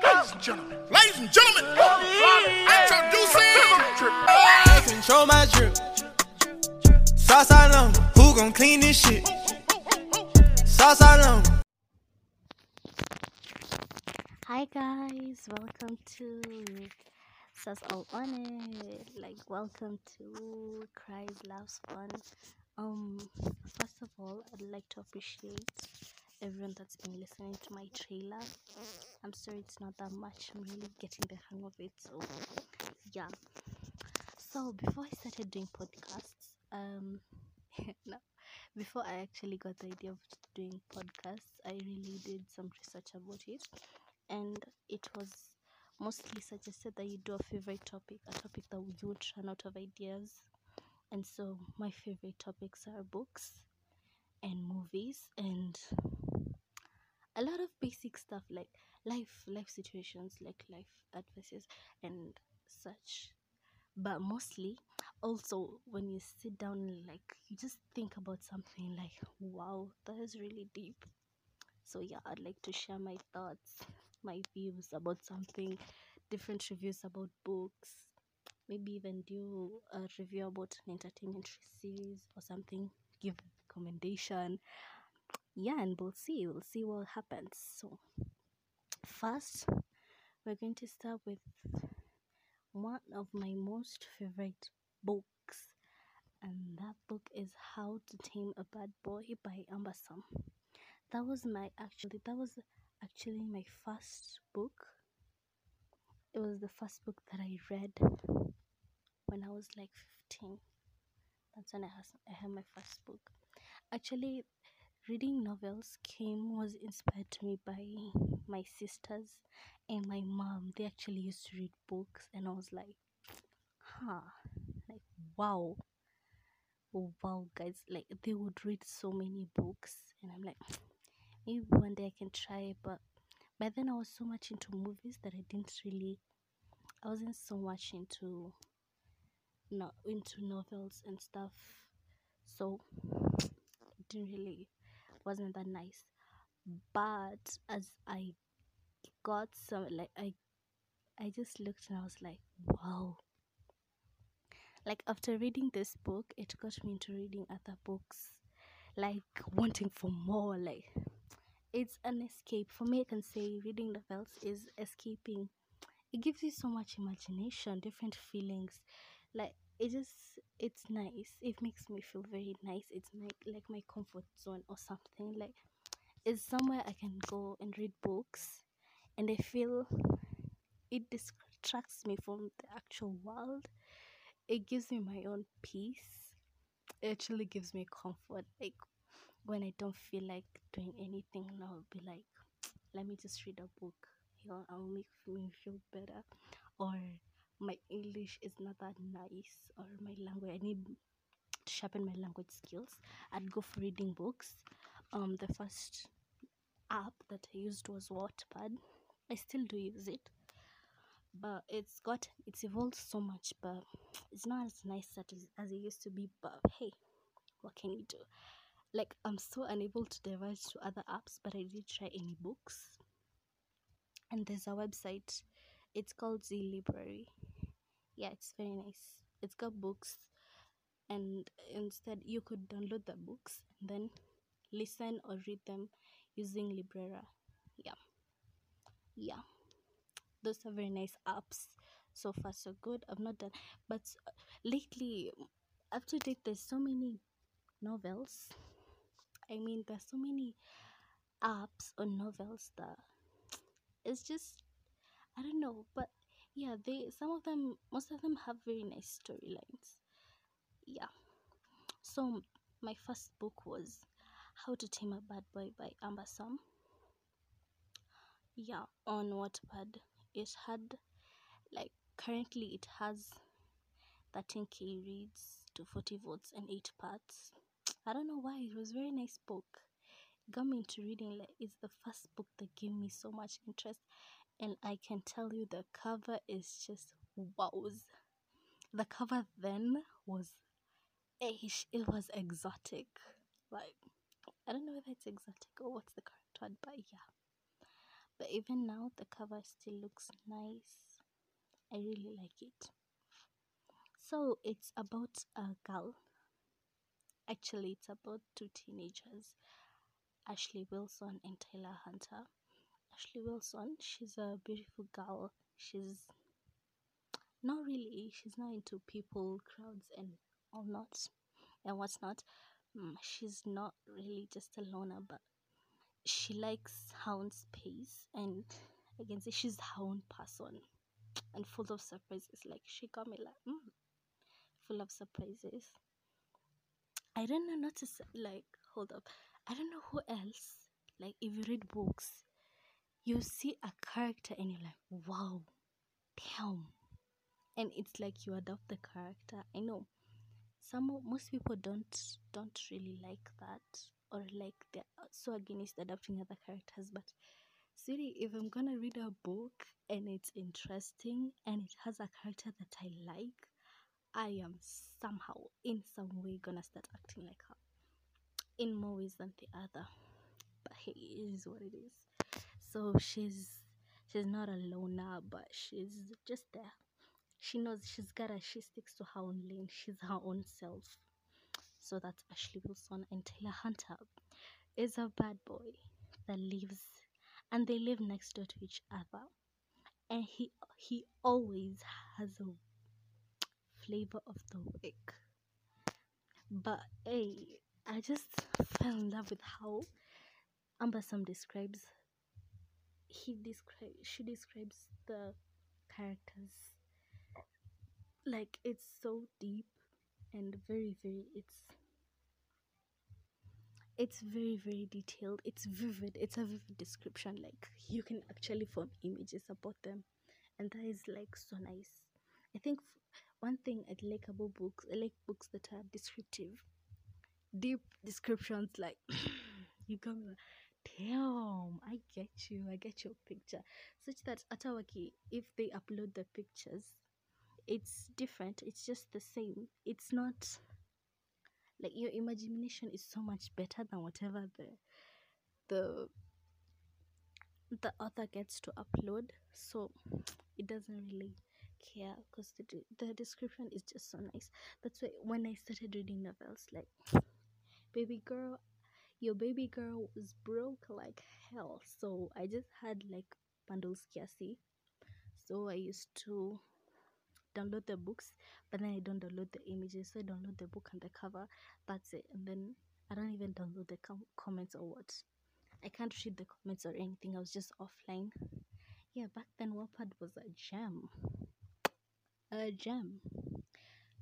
Ladies and gentlemen, ladies and gentlemen, introducing. I control my drip. Sauce all on. Who gon' clean this shit? Sauce all on. Hi guys, welcome to Sus All On It. Like welcome to Cries Laughs Fun. Um first of all I'd like to appreciate everyone that's been listening to my trailer. I'm sorry it's not that much. I'm really getting the hang of it. So yeah. So before I started doing podcasts, um no before I actually got the idea of doing podcasts, I really did some research about it and it was mostly suggested that you do a favorite topic, a topic that you would run out of ideas. And so my favorite topics are books and movies and a lot of basic stuff like life life situations like life advices and such. But mostly also when you sit down like you just think about something like wow that is really deep. So yeah i'd like to share my thoughts my views about something different reviews about books maybe even do a review about an entertainment series or something give recommendation yeah and we'll see. We'll see what happens. So first we're going to start with one of my most favorite books and that book is how to tame a bad boy by amber Sam. that was my actually that was actually my first book. It was the first book that i read when i was like 15 that's when i, has, I had my first book. Actually reading novels came was inspired to me by my sisters and my mom. They actually used to read books and i was like huh like wow wow guys. Like they would read so many books and i'm like hmm, maybe one day i can try but by then i was so much into movies that i didn't really i wasn't so much into not into novels and stuff. So didn't really wasn't that nice. But as i got some like i i just looked and i was like wow. Like after reading this book it got me into reading other books like wanting for more like it's an escape. For me i can say reading novels is escaping. It gives you so much imagination different feelings. Like it just it's nice. It makes me feel very nice. It's my like my comfort zone or something. Like it's somewhere i can go and read books and i feel it distracts me from the actual world. It gives me my own peace. It actually gives me comfort. Like when i don't feel like doing anything and i'll be like let me just read a book. You know i'll make me feel better. Or my english is not that nice or my language i need to sharpen my language skills i'd go for reading books. Um the first app that i used was wattpad. I still do use it but it's got it's evolved so much but it's not as nice as, as it used to be but hey what can you do? Like i'm so unable to divert to other apps but i did try any books. And there's a website it's called z library yeah it's very nice. It's got books and instead you could download the books and then listen or read them using librera. Yeah. Yeah. Those are very nice apps. So far so good. I've not done but lately up to date there's so many novels. I mean there's so many apps or novels that it's just i don't know but yeah they some of them most of them have very nice storylines. Yeah. So my first book was how to tame a bad boy by amber Sam. yeah on wattpad. It had like currently it has 13k reads to 40 votes and 8 parts. I don't know why it was very nice book. Got me into reading like it's the first book that gave me so much interest and i can tell you the cover is just wows. The cover then was it was exotic. Like i don't know whether it's exotic or what's the correct word but yeah. But even now the cover still looks nice. I really like it. So it's about a girl. Actually it's about two teenagers ashley wilson and taylor hunter ashley wilson. She's a beautiful girl. She's not really she's not into people crowds and all not and what's not. Mm, she's not really just a loner but she likes her own space and i can say she's her own person and full of surprises. Like she got me like mm, full of surprises. I don't know not to like hold up. I don't know who else like if you read books you see a character and you're like wow damn and it's like you adopt the character i know some most people don't don't really like that or like they're uh, so against adopting other characters but Siri, if I'm gonna read a book and it's interesting and it has a character that I like, I am somehow in some way gonna start acting like her in more ways than the other. But hey, it is what it is. So she's she's not a loner, uh, but she's just there. She knows she's gotta she sticks to her own lane. She's her own self. So that's Ashley Wilson and Taylor Hunter is a bad boy that lives and they live next door to each other. And he he always has a flavor of the week. But hey, I just fell in love with how Amber Sam describes he describes she describes the characters. Like it's so deep and very very it's it's very very detailed. It's vivid. It's a vivid description. Like you can actually form images about them. And that is like so nice. I think one thing i like about books i like books that are descriptive. Deep descriptions like you come damn i get you i get your picture. Such that atawaki if they upload the pictures it's different it's just the same. It's not like your imagination is so much better than whatever the the the author gets to upload. So it doesn't really care because the, the description is just so nice. That's why when i started reading novels like baby girl your baby girl was broke like hell. So i just had like bundles kiasi so i used to download the books but then i don't download the images so i download the book and the cover. That's it. And then i don't even download the com- comments or what. I can't read the comments or anything. I was just offline. Yeah back then Wattpad was a gem. A gem.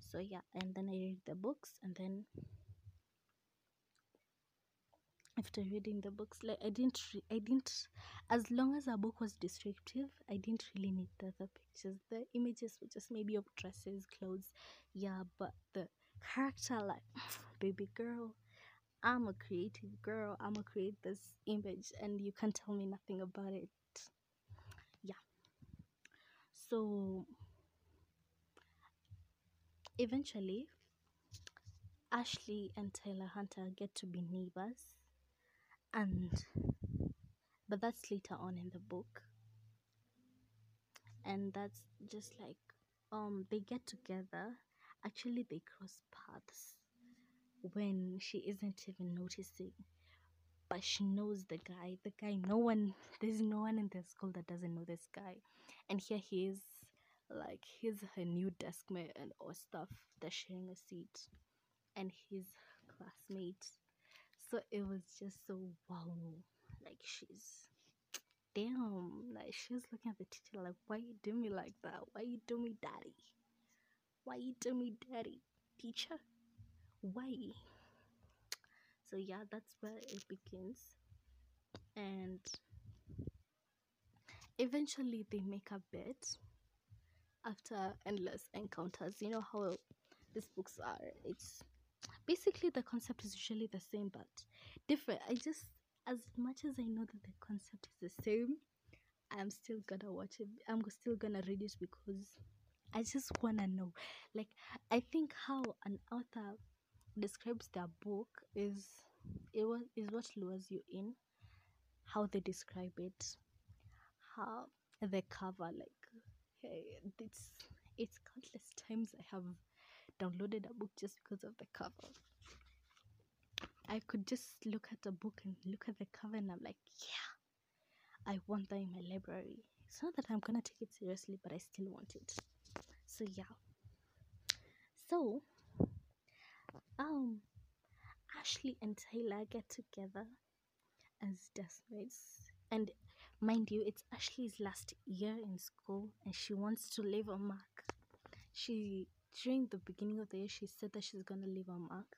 So yeah. And then i read the books and then after reading the books like i didn't re- i didn't as long as a book was descriptive i didn't really need the other pictures. The images were just maybe of dresses clothes yeah but the character like baby girl i'm a creative girl i'm gonna create this image and you can't tell me nothing about it. Yeah. So eventually ashley and taylor hunter get to be neighbors and but that's later on in the book. And that's just like um they get together. Actually they cross paths when she isn't even noticing. But she knows the guy. The guy no one there's no one in the school that doesn't know this guy. And here he is like he's her new desk mate and all stuff they're sharing a seat. And his classmate so it was just so wow like she's damn like she was looking at the teacher like why you do me like that? Why you do me daddy? Why you do me daddy teacher? Why? So yeah that's where it begins. And eventually they make a bet after endless encounters. You know how these books are? It's basically the concept is usually the same but different. I just as much as i know that the concept is the same i'm still gonna watch it. I'm still gonna read it because i just wanna know. Like i think how an author describes their book is it was is what lures you in how they describe it how the cover like hey it's it's countless times i have downloaded a book just because of the cover. I could just look at a book and look at the cover and i'm like yeah i want that in my library. It's not that i'm gonna take it seriously but i still want it. So yeah. So um ashley and taylor get together as deskmates and mind you it's ashley's last year in school and she wants to leave a mark. She during the beginning of the year she said that she's gonna leave a mark.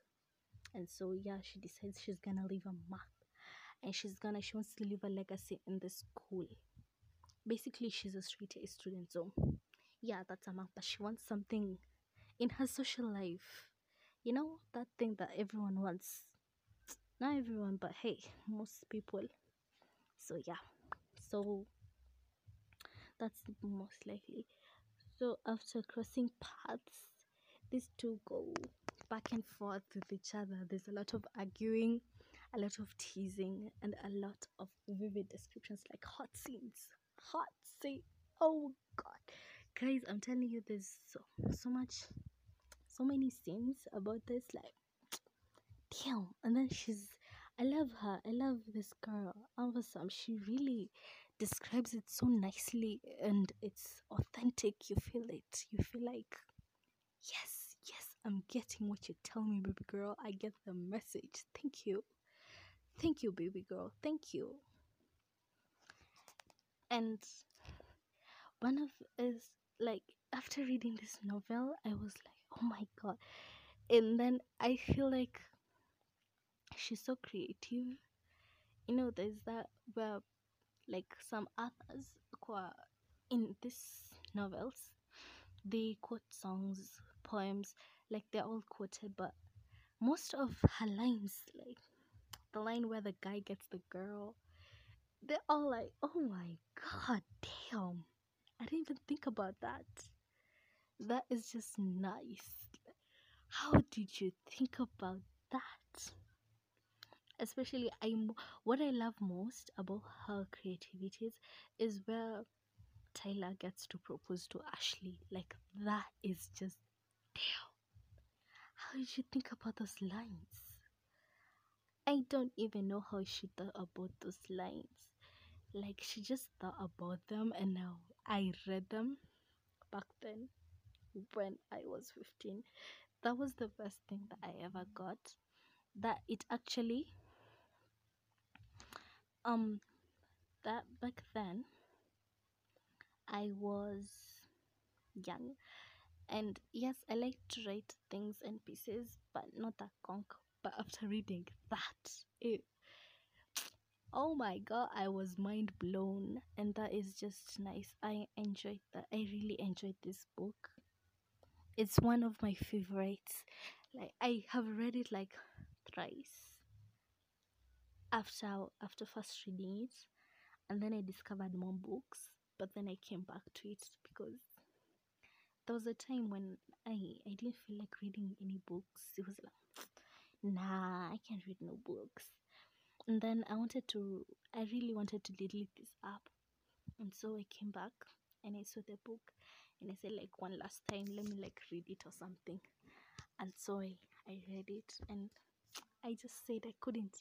And so yeah she decides she's gonna leave a mark. And she's gonna she wants to leave a legacy in the school. Basically she's a straight A student so yeah that's a mark but she wants something in her social life. You know that thing that everyone wants. Not everyone but hey most people. So yeah. So that's most likely so after crossing paths these two go back and forth with each other. There's a lot of arguing a lot of teasing and a lot of vivid descriptions like hot scenes hot scene oh god. Guys i'm telling you there's so so much so many scenes about this like damn. And then she's i love her. I love this girl. Awesome she really describes it so nicely and it's authentic you feel it. You feel like yes yes i'm getting what you tell me baby girl. I get the message. Thank you. Thank you baby girl. Thank you. And one of is like after reading this novel i was like oh my god. And then i feel like she's so creative. You know there's that where like some authors in these novels. They quote songs poems like they're all quoted but most of her lines like the line where the guy gets the girl they're all like oh my god damn. I didn't even think about that. That is just nice. How did you think about that especially i what i love most about her creativities is where tyler gets to propose to ashley. Like that is just damn. How did you think about those lines? I don't even know how she thought about those lines. Like she just thought about them and now i read them back then when i was 15 that was the best thing that i ever got that it actually um that back then i was young. And yes i like to write things in pieces but not that conk but after reading that it oh my god i was mind blown. And that is just nice. I enjoyed that. I really enjoyed this book. It's one of my favorites. Like i have read it like thrice after after first reading it and then i discovered more books but then i came back to it because there was a time when i i didn't feel like reading any books. It was like nah i can't read no books. And then i wanted to i really wanted to delete this app. And so i came back and i saw the book and i said like one last time let me like read it or something. And so i i read it and i just said i couldn't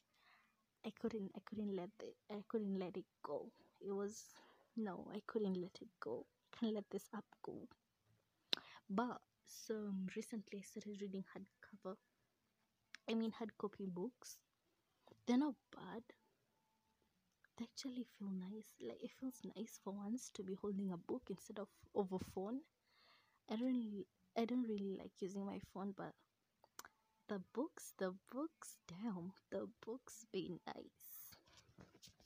i couldn't i couldn't let it i couldn't let it go. It was no i couldn't let it go. Can't let this app go. But so um, recently i started reading hardcover. I mean hard copy books. They're not bad. They actually feel nice. Like it feels nice for once to be holding a book instead of over phone. I don't really i don't really like using my phone but the books the books damn the books be nice.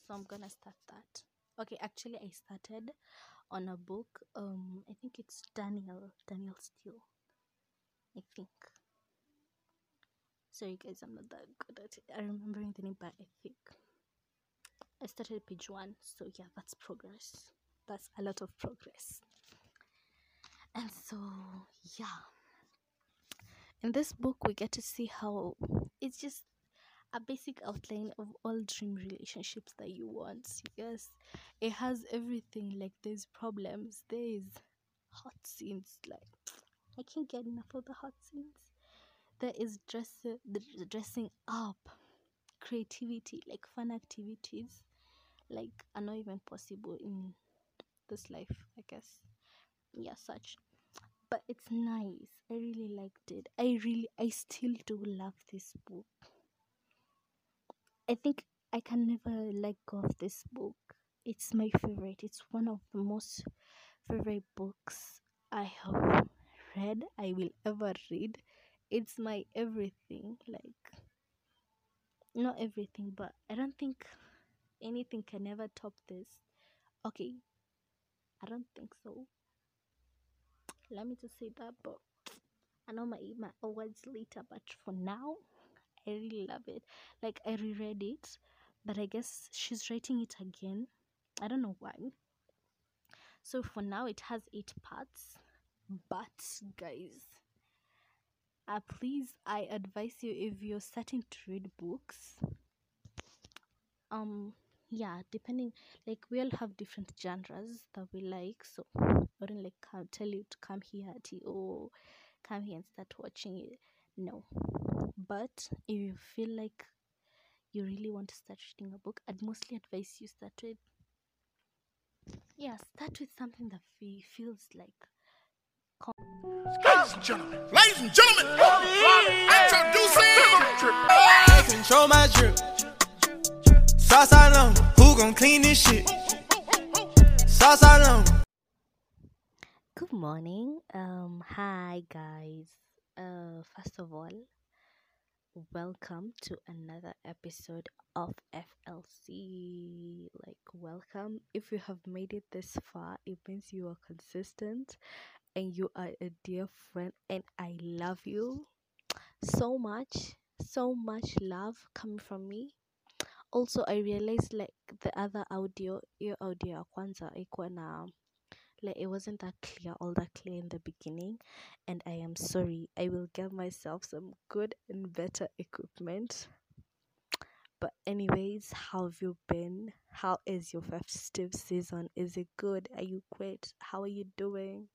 So i'm gonna start that. Okay actually i started on a book um i think it's Danielle Danielle Steel i think. Sorry guys i'm not that good at it. I'm remembering the name but i think. I started page one so yeah that's progress. That's a lot of progress. And so yeah in this book we get to see how it's just a basic outline of all dream relationships that you want. Yes, it has everything. Like there's problems, there's hot scenes. Like I can't get enough of the hot scenes. There is dress the dressing up, creativity, like fun activities, like are not even possible in this life. I guess. Yeah, such. But it's nice. I really liked it. I really, I still do love this book. I think I can never let go of this book. It's my favorite. It's one of the most favorite books I have read, I will ever read. It's my everything. Like, not everything, but I don't think anything can ever top this. Okay, I don't think so. Let me just say that, but I know my my awards later. But for now, I really love it. Like I reread it, but I guess she's writing it again. I don't know why. So for now, it has eight parts. But guys, uh, please, I advise you if you're starting to read books. Um, yeah, depending, like we all have different genres that we like. So I wouldn't like come tell you to come here at oh, come here and start watching it. No, but if you feel like you really want to start reading a book, I'd mostly advise you start with yeah, start with something that fe- feels like Ladies and gentlemen, ladies and gentlemen, oh, introducing I control my drip. I know. Who gon' clean this shit? I know. Good morning. Um, hi guys. Uh, first of all, welcome to another episode of FLC. Like, welcome. If you have made it this far, it means you are consistent and you are a dear friend, and I love you so much. So much love coming from me. Also, I realized like the other audio, your audio ya kwanza ikuwa like it wasn't that clear, all that clear in the beginning, and I am sorry. I will get myself some good and better equipment. But anyways, how have you been? How is your festive season? Is it good? Are you great? How are you doing?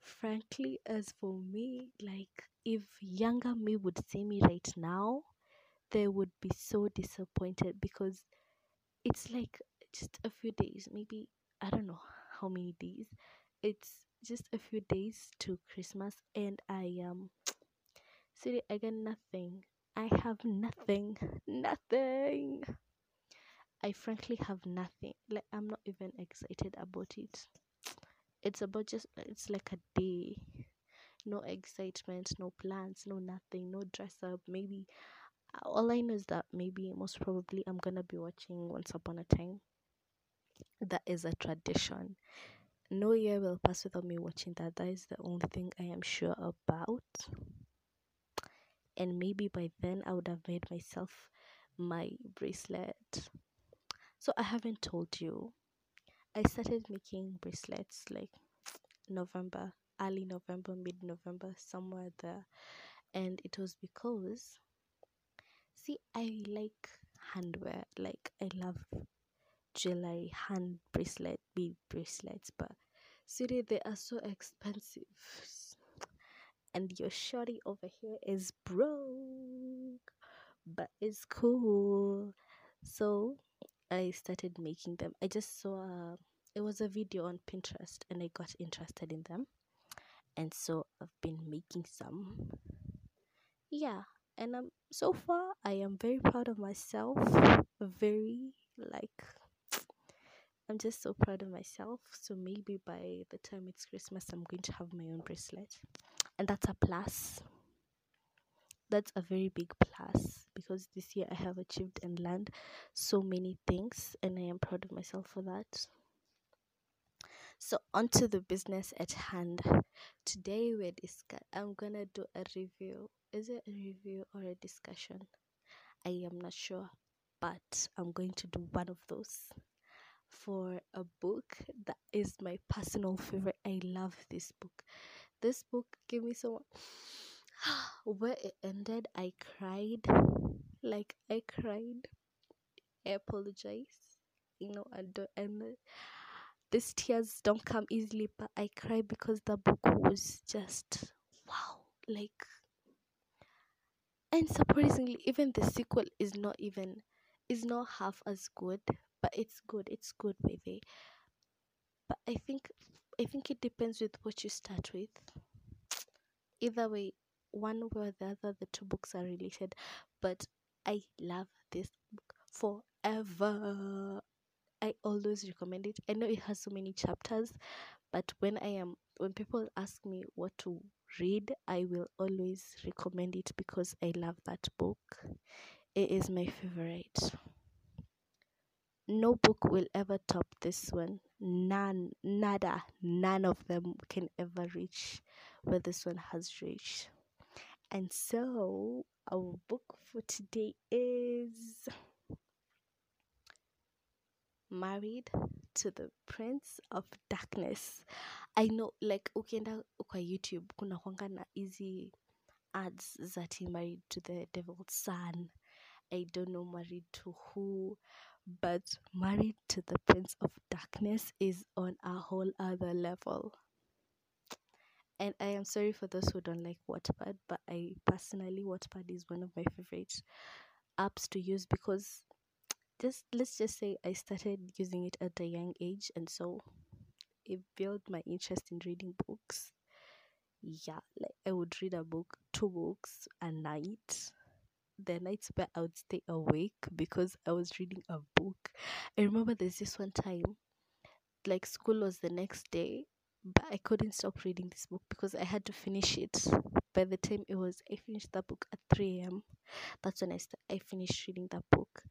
Frankly, as for me, like if younger me would see me right now, they would be so disappointed because it's like just a few days, maybe I don't know how many days. It's just a few days to Christmas, and I um, see, I got nothing. I have nothing, nothing. I frankly have nothing. Like I'm not even excited about it. It's about just it's like a day. No excitement, no plans, no nothing, no dress up. Maybe all I know is that maybe most probably I'm gonna be watching Once Upon a Time. That is a tradition. No year will pass without me watching that. That is the only thing I am sure about. And maybe by then I would have made myself my bracelet. So I haven't told you. I started making bracelets like November, early November, mid November, somewhere there. And it was because, see, I like handwear. Like, I love jewelry, hand bracelet, bead bracelets, but seriously, they are so expensive. And your shorty over here is broke, but it's cool. So I started making them. I just saw a, it was a video on Pinterest, and I got interested in them, and so I've been making some. Yeah, and um, so far I am very proud of myself. Very like I'm just so proud of myself. So maybe by the time it's Christmas, I'm going to have my own bracelet. And that's a plus. That's a very big plus because this year I have achieved and learned so many things, and I am proud of myself for that. So, on to the business at hand. Today, we're discuss- I'm gonna do a review. Is it a review or a discussion? I am not sure, but I'm going to do one of those for a book that is my personal favorite. I love this book. This book gave me so much. Where it ended, I cried. like I cried. I apologize. You know, I don't and uh, these tears don't come easily, but I cry because the book was just wow. Like and surprisingly, even the sequel is not even is not half as good, but it's good. It's good, baby. But I think I think it depends with what you start with. Either way, one way or the other, the two books are related. But I love this book forever. I always recommend it. I know it has so many chapters, but when I am when people ask me what to read, I will always recommend it because I love that book. It is my favorite. No book will ever top this one. None, nada, none of them can ever reach where this one has reached. And so, our book for today is Married to the Prince of Darkness. I know like ukienda kwa YouTube kuna kwanga na hizi ads that he married to the devil's son. I don't know married to who, but married to the Prince of Darkness is on a whole other level. And I am sorry for those who don't like Wattpad, but I personally Wattpad is one of my favorite apps to use because just let's just say I started using it at a young age and so it built my interest in reading books. Yeah, like I would read a book, two books a night. The nights where I would stay awake because I was reading a book. I remember there's this one time, like school was the next day, but I couldn't stop reading this book because I had to finish it. By the time it was, I finished that book at 3 a.m. That's when I, st- I finished reading that book.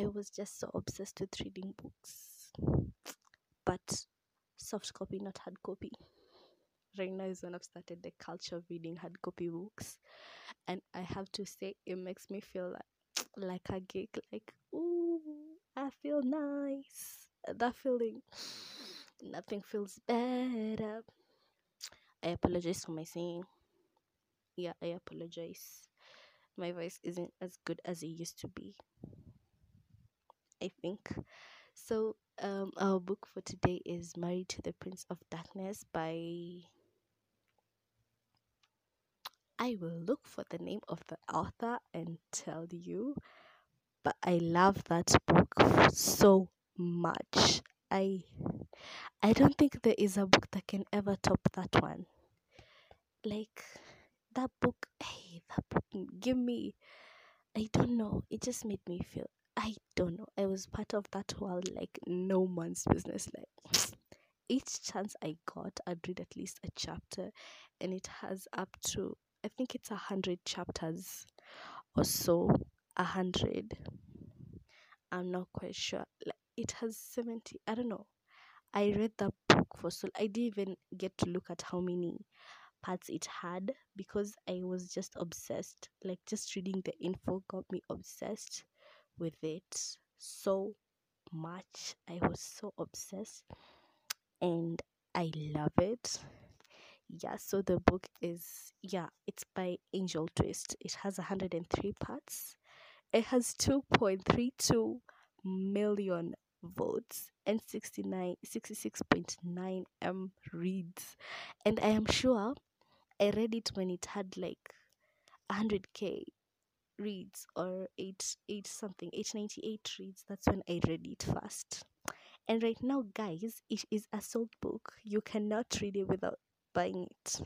I was just so obsessed with reading books. But soft copy, not hard copy. Right now is when I've started the culture of reading hard copy books. And I have to say it makes me feel like like a geek, like ooh, I feel nice. That feeling nothing feels better. I apologize for my singing. Yeah, I apologize. My voice isn't as good as it used to be. I think. So, um, our book for today is Married to the Prince of Darkness by. I will look for the name of the author and tell you, but I love that book so much. I I don't think there is a book that can ever top that one. Like that book, hey, that book give me I don't know, it just made me feel I don't know. I was part of that world like no man's business. Like each chance I got, I'd read at least a chapter, and it has up to I think it's a hundred chapters or so. A hundred. I'm not quite sure. Like it has seventy. I don't know. I read the book for so I didn't even get to look at how many parts it had because I was just obsessed. Like just reading the info got me obsessed with it so much. I was so obsessed and I love it. Yeah, so the book is yeah, it's by Angel Twist. It has 103 parts. It has 2.32 million votes and 69 66.9 m reads. And I am sure I read it when it had like 100k reads or 8 8 something 898 reads that's when i read it first. And right now guys it is a sold book. You cannot read it without buying it.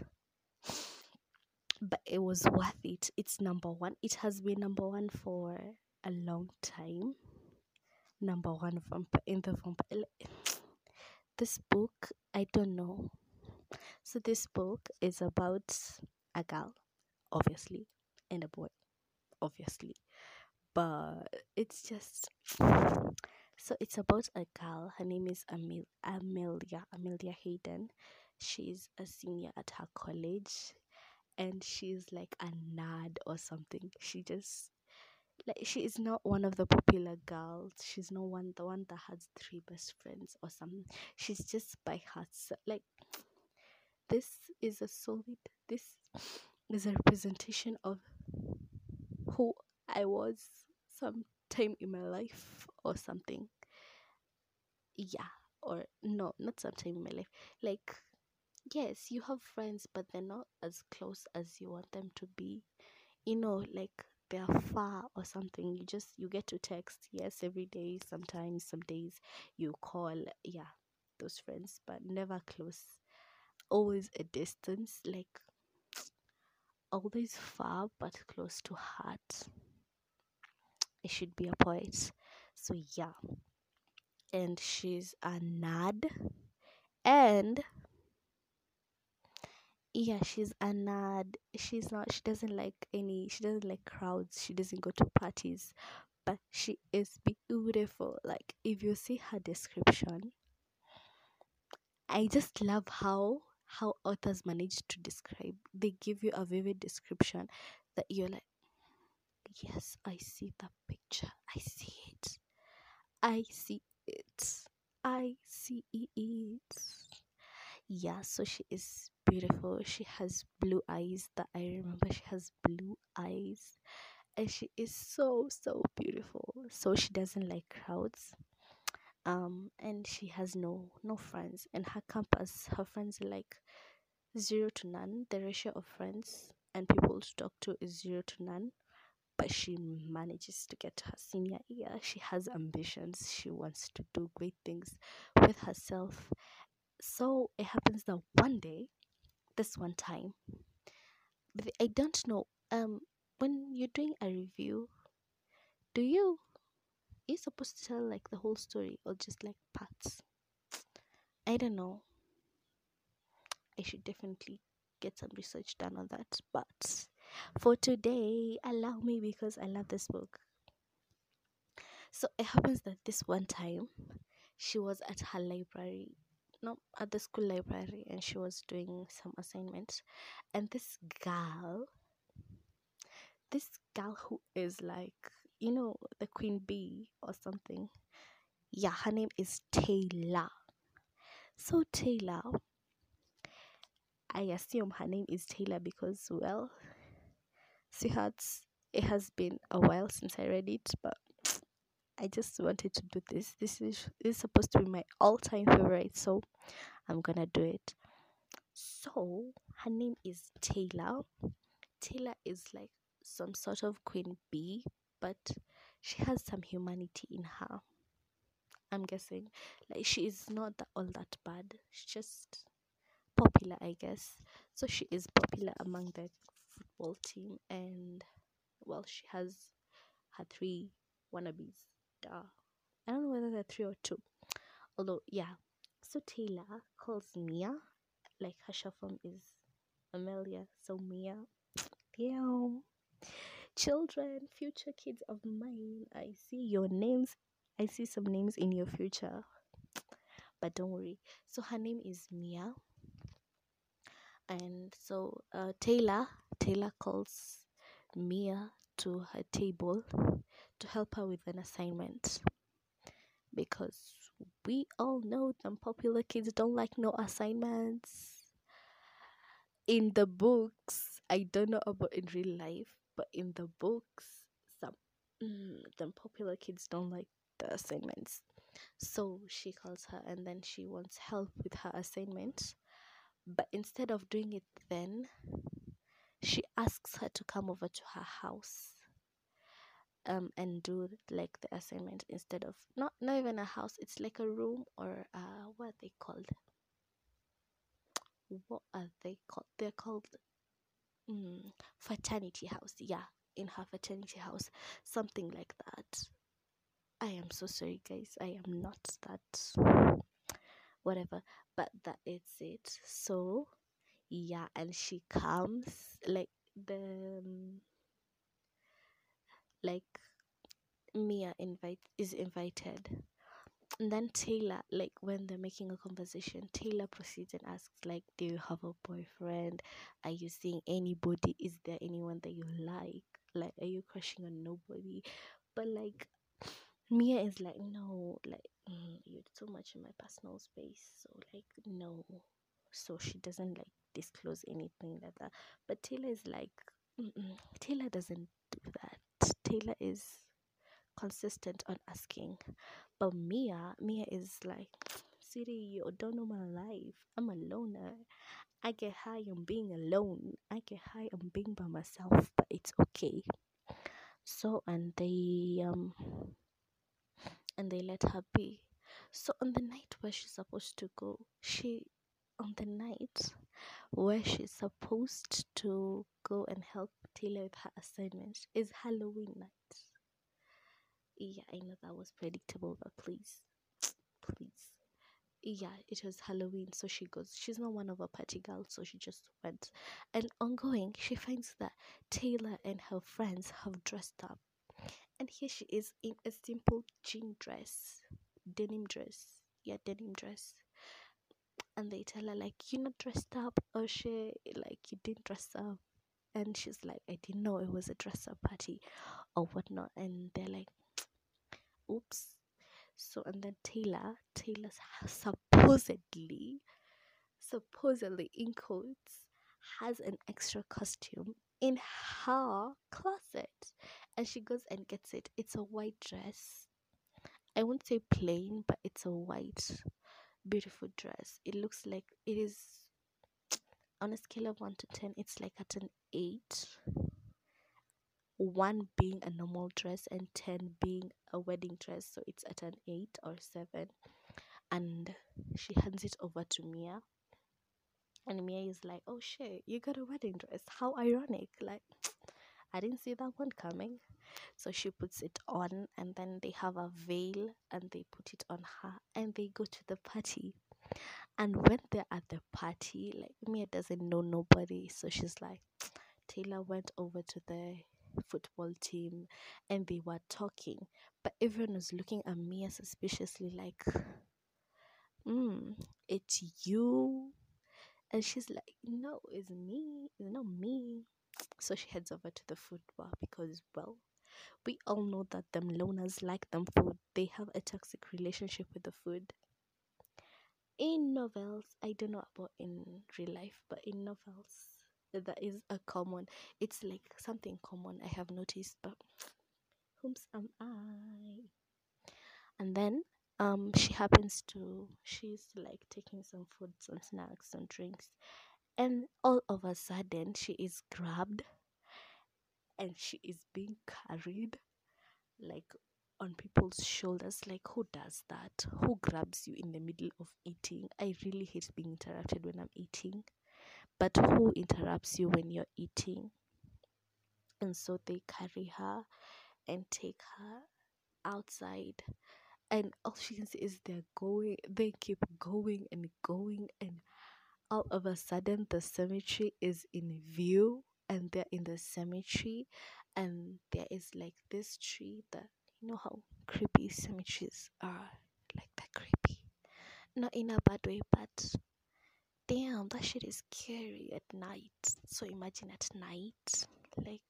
But it was worth it. It's number one. It has been number one for a long time. Number one vampire in the vampire this book i don't know. So this book is about a girl obviously and a boy obviously but it's just so it's about a girl her name is Amel- amelia amelia hayden. She's a senior at her college and she's like a nerd or something. She just like she is not one of the popular girls. She's not one the one that has three best friends or something she's just by herself like this is a solid this is a representation of I was sometime in my life or something. Yeah, or no, not sometime in my life. Like, yes, you have friends, but they're not as close as you want them to be. You know, like they're far or something. You just you get to text, yes, every day. Sometimes, some days you call, yeah, those friends, but never close. Always a distance, like always far but close to heart. I should be a poet. So yeah. And she's a nad. And yeah, she's a nad. She's not she doesn't like any she doesn't like crowds. She doesn't go to parties. But she is beautiful. Like if you see her description, I just love how how authors manage to describe. They give you a vivid description that you're like, yes, I see the picture. I see it. I see it. I see it. Yeah, so she is beautiful. She has blue eyes that I remember she has blue eyes. And she is so so beautiful. So she doesn't like crowds um and she has no no friends in her campus her friends are like zero to none the ratio of friends and people to talk to is zero to none but she manages to get her senior year. She has ambitions. She wants to do great things with herself. So it happens that one day this one time i don't know um when you're doing a review do you are you supposed to tell like the whole story or just like parts? I don't know. I should definitely get some research done on that but for today allow me because i love this book. So it happens that this one time she was at her library no at the school library and she was doing some assignments. And this girl this girl who is like you know the queen bee or something yeah her name is taylor. So taylor i assume her name is taylor because well sweethearts it has been a while since i read it but i just wanted to do this this is, this is supposed to be my all-time favorite so i'm gonna do it so her name is taylor taylor is like some sort of queen bee but she has some humanity in her. I'm guessing. Like she is not all that bad. She's just popular, I guess. So she is popular among the football team and well she has her three wannabes. Duh. I don't know whether they're three or two. Although yeah. So Taylor calls Mia, like her short form is Amelia. So Mia. Damn children, future kids of mine, I see your names. I see some names in your future. But don't worry. So her name is Mia. And so uh, Taylor, Taylor calls Mia to her table to help her with an assignment. Because we all know them popular kids don't like no assignments. In the books, I don't know about in real life, but in the books some mm, the popular kids don't like the assignments so she calls her and then she wants help with her assignment but instead of doing it then asks her to come over to her house um and do like the assignment instead of not not even a house it's like a room or uh what are they called? What are they called? They're called mm, fraternity house yeah in her fraternity house something like that. I am so sorry guys i am not that whatever but that is it. So yeah and she comes like the um, like mia invite is invited and then Taylor, like when they're making a conversation, Taylor proceeds and asks, like, do you have a boyfriend? Are you seeing anybody? Is there anyone that you like? Like, are you crushing on nobody? But like Mia is like, no, like mm, you're too much in my personal space. So like no. So she doesn't like disclose anything like that. But Taylor is like, Mm-mm. Taylor doesn't do that. Taylor is consistent on asking. But Mia, Mia is like, City, you don't know my life. I'm a loner. I get high on being alone. I get high on being by myself, but it's okay. So and they um and they let her be. So on the night where she's supposed to go, she on the night where she's supposed to go and help Taylor with her assignment is Halloween night. Yeah, I know that was predictable, but please, please. Yeah, it was Halloween, so she goes. She's not one of a party girls, so she just went. And ongoing, she finds that Taylor and her friends have dressed up. And here she is in a simple jean dress, denim dress. Yeah, denim dress. And they tell her, like, you're not dressed up, or she, like, you didn't dress up. And she's like, I didn't know it was a dress up party or whatnot. And they're like, oops. So, and then Taylor, Taylor's supposedly, supposedly in quotes, has an extra costume in her closet. And she goes and gets it. It's a white dress. I won't say plain, but it's a white, beautiful dress. It looks like it is on a scale of 1 to 10, it's like at an 8 one being a normal dress and 10 being a wedding dress so it's at an 8 or 7 and she hands it over to mia. And mia is like oh shit you got a wedding dress. How ironic. Like i didn't see that one coming so she puts it on and then they have a veil and they put it on her and they go to the party. And when they're at the party like mia doesn't know nobody. So she's like taylor went over to the football team and they were talking. But everyone was looking at mia suspiciously like mm it's you? And she's like no it's me. It's not me. So she heads over to the football because well we all know that them loners like them food. They have a toxic relationship with the food. In novels i don't know about in real life but in novels that is a common it's like something common i have noticed but whom's am i? And then um she happens to she's like taking some food some snacks some drinks and all of a sudden she is grabbed and she is being carried like on people's shoulders. Like who does that? Who grabs you in the middle of eating? I really hate being interrupted when i'm eating. But who interrupts you when you're eating? And so they carry her and take her outside. And all she can see is they're going they keep going and going. And all of a sudden the cemetery is in view and they're in the cemetery and there is like this tree that you know how creepy cemeteries are like that creepy? Not in a bad way but damn that shit is scary at night. So imagine at night like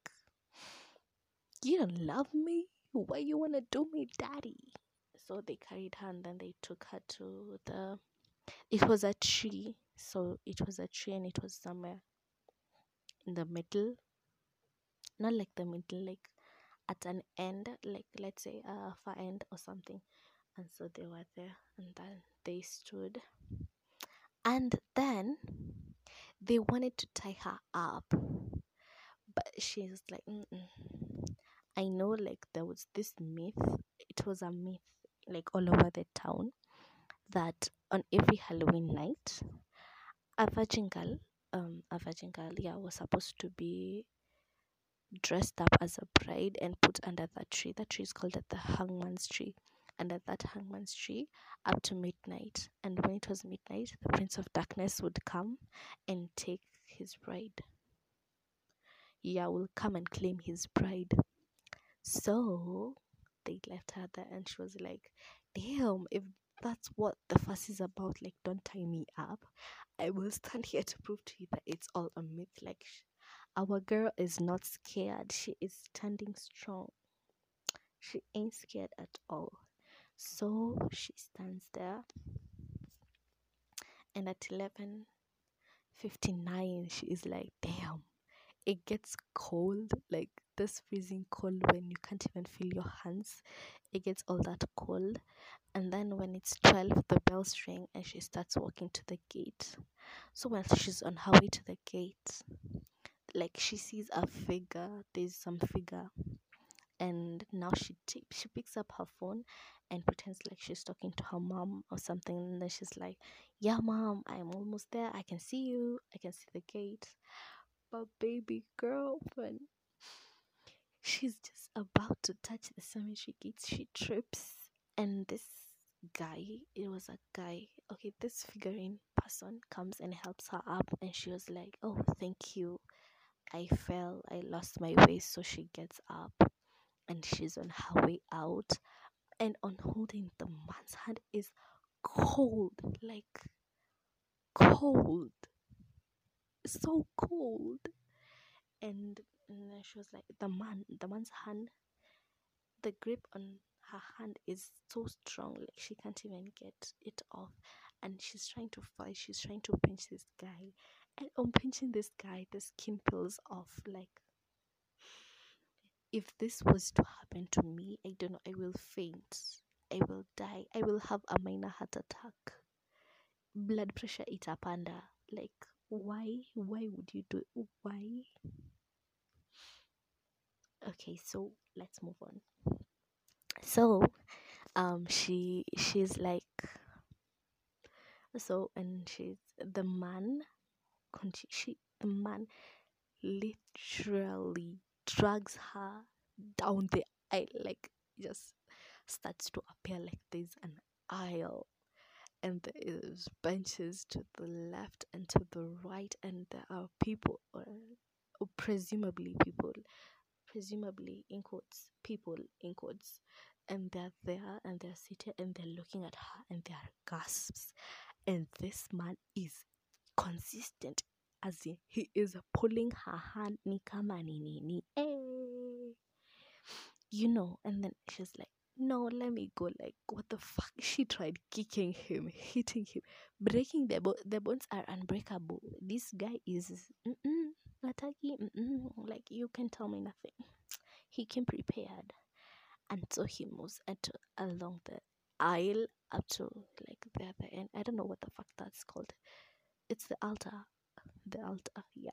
you don't love me? Why you wanna do me daddy? So they carried her and then they took her to the it was a tree. So it was a tree and it was somewhere in the middle not like the middle like at an end like let's say a far end or something and so they were there and then they stood and then they wanted to tie her up but she's like Mm-mm. i know like there was this myth it was a myth like all over the town that on every halloween night a virgin girl um a virgin girl yeah was supposed to be dressed up as a bride and put under that tree. That tree is called the hangman's tree. Under that hangman's tree up to midnight. And when it was midnight the prince of darkness would come and take his bride. Yeah will come and claim his bride. So they left her there and she was like damn if that's what the fuss is about like don't tie me up i will stand here to prove to you that it's all a myth like our girl is not scared she is standing strong she ain't scared at all so she stands there and at 11 59 she is like damn it gets cold, like this freezing cold when you can't even feel your hands. It gets all that cold. And then when it's 12, the bells ring and she starts walking to the gate. So while she's on her way to the gate, like she sees a figure, there's some figure. And now she t- she picks up her phone and pretends like she's talking to her mom or something. And then she's like, Yeah, mom, I'm almost there. I can see you. I can see the gate. But baby girl, when she's just about to touch the cemetery gates, she trips. And this guy, it was a guy, okay, this figurine person comes and helps her up. And she was like, Oh, thank you. I fell, I lost my way. So she gets up and she's on her way out. And on holding the man's hand is cold, like cold, so cold. And, and she was like, the man, the man's hand, the grip on her hand is so strong, like she can't even get it off. And she's trying to fight, she's trying to pinch this guy. And on pinching this guy, the skin peels off. Like, if this was to happen to me, I don't know, I will faint. I will die. I will have a minor heart attack. Blood pressure itapanda. Like, why? Why would you do it? Why? Okay, so let's move on. So, um, she she's like, so and she's the man. She the man literally drags her down the aisle, like just starts to appear like there's an aisle and there is benches to the left and to the right and there are people or, or presumably people presumably in quotes people in quotes and they're there and they're sitting and they're looking at her and they are gasps. And this man is consistent as in he is pulling her hand ni kama ni nini eh. you know and then she's like no let me go like what the fuck? She tried kicking him hitting him breaking the bo- the bones are unbreakable. This guy is mm-mm, mm-mm, like you can tell me nothing. He came prepared and so he moves at, along the aisle up to like the other end. I don't know what the fuck that's called. It's the altar. The altar yeah.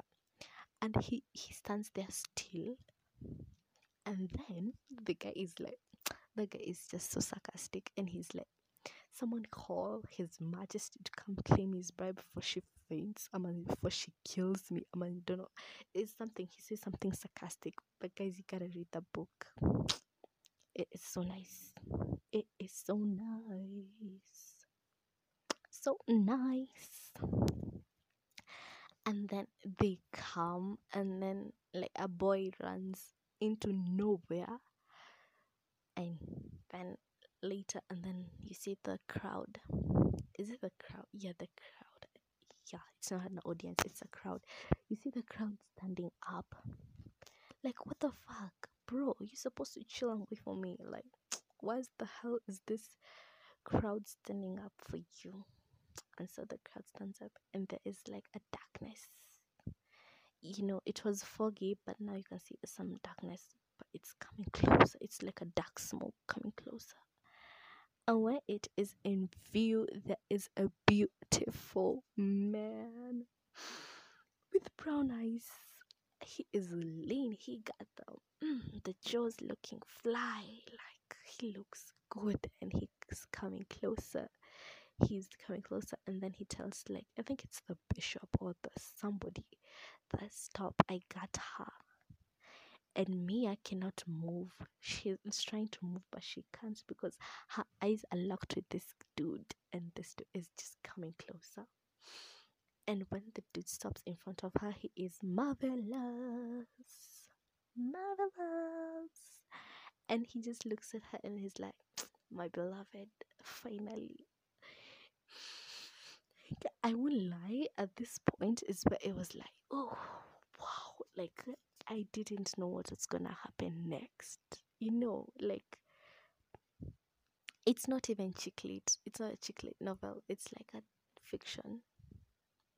And he he stands there still. And then the guy is like the guy is just so sarcastic and he's like someone call his majesty to come claim his bribe before she faints. I mean before she kills me. I mean don't know. It's something he says something sarcastic. But guys you gotta read the book it is so nice. It is so nice. So nice. And then they come and then like a boy runs into nowhere. And then later and then you see the crowd. Is it the crowd? Yeah the crowd. Yeah it's not an audience it's a crowd. You see the crowd standing up. Like what the fuck bro you're supposed to chill and wait for me like why the hell is this crowd standing up for you? And so the crowd stands up and there is like a darkness. You know it was foggy but now you can see some darkness but it's coming closer. It's like a dark smoke coming closer. And when it is in view there is a beautiful man with brown eyes he is lean he got the mm, the jaws looking fly like he looks good and he's coming closer. He's coming closer and then he tells like i think it's the bishop or the somebody that stop i got her. And mia cannot move. She's trying to move but she can't because her eyes are locked with this dude and this dude is just coming closer and when the dude stops in front of her he is marvelous marvelous and he just looks at her and he's like my beloved finally I won't lie, at this point is where it was like, oh wow, like I didn't know what was gonna happen next. You know, like it's not even chick lit. It's not a chick lit novel. It's like a fiction.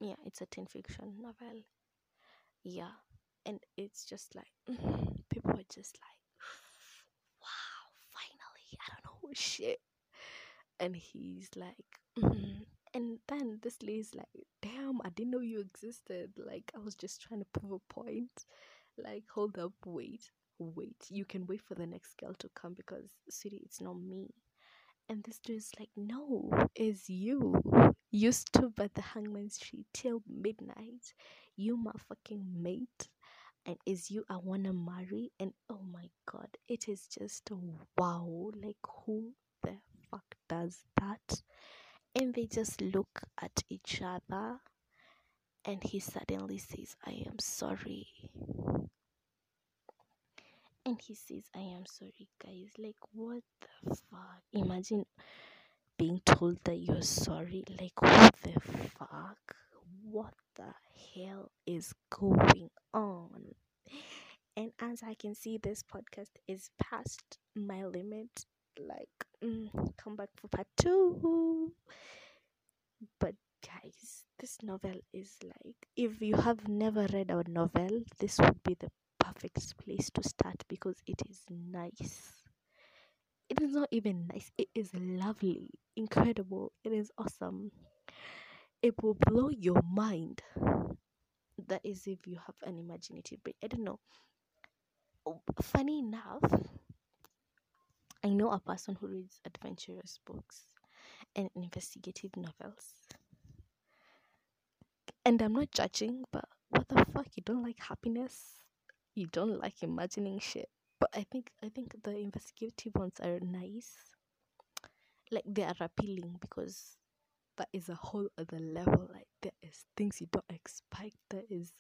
Yeah, it's a teen fiction novel. Yeah. and it's just like people are just like wow finally i don't know shit and he's like mm. and then this lady's like damn i didn't know you existed like i was just trying to prove a point like hold up wait wait you can wait for the next girl to come because sweetie it's not me and this dude's like no it's you you stood by the hangman's tree till midnight. You my fucking mate. And is you I wanna marry? And oh my god it is just wow. Like who the fuck does that? And they just look at each other and he suddenly says I am sorry. And he says I am sorry guys. Like what the fuck? Imagine being told that you're sorry like what the fuck what the hell is going on? And as i can see this podcast is past my limit like mm, come back for part two. But guys this novel is like if you have never read a novel this would be the perfect place to start because it is nice it is not even nice. It is lovely. Incredible. It is awesome. It will blow your mind. That is if you have an imaginative brain. I don't know. Oh, funny enough i know a person who reads adventurous books and investigative novels. And i'm not judging but what the fuck? You don't like happiness? You don't like imagining shit but i think i think the investigative ones are nice. Like they are appealing because that is a whole other level. Like there is things you don't expect. There is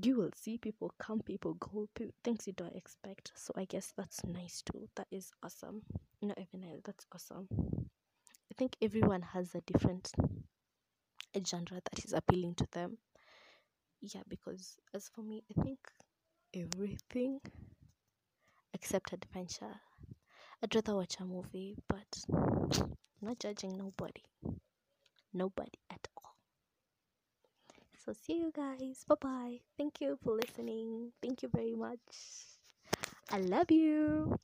you will see people come people go pe- things you don't expect. So i guess that's nice too. That is awesome. Not even nice that's awesome. I think everyone has a different a genre that is appealing to them. Yeah because as for me i think everything except adventure i'd rather watch a movie but not judging nobody. Nobody at all. So see you guys. Bye bye thank you for listening. Thank you very much. I love you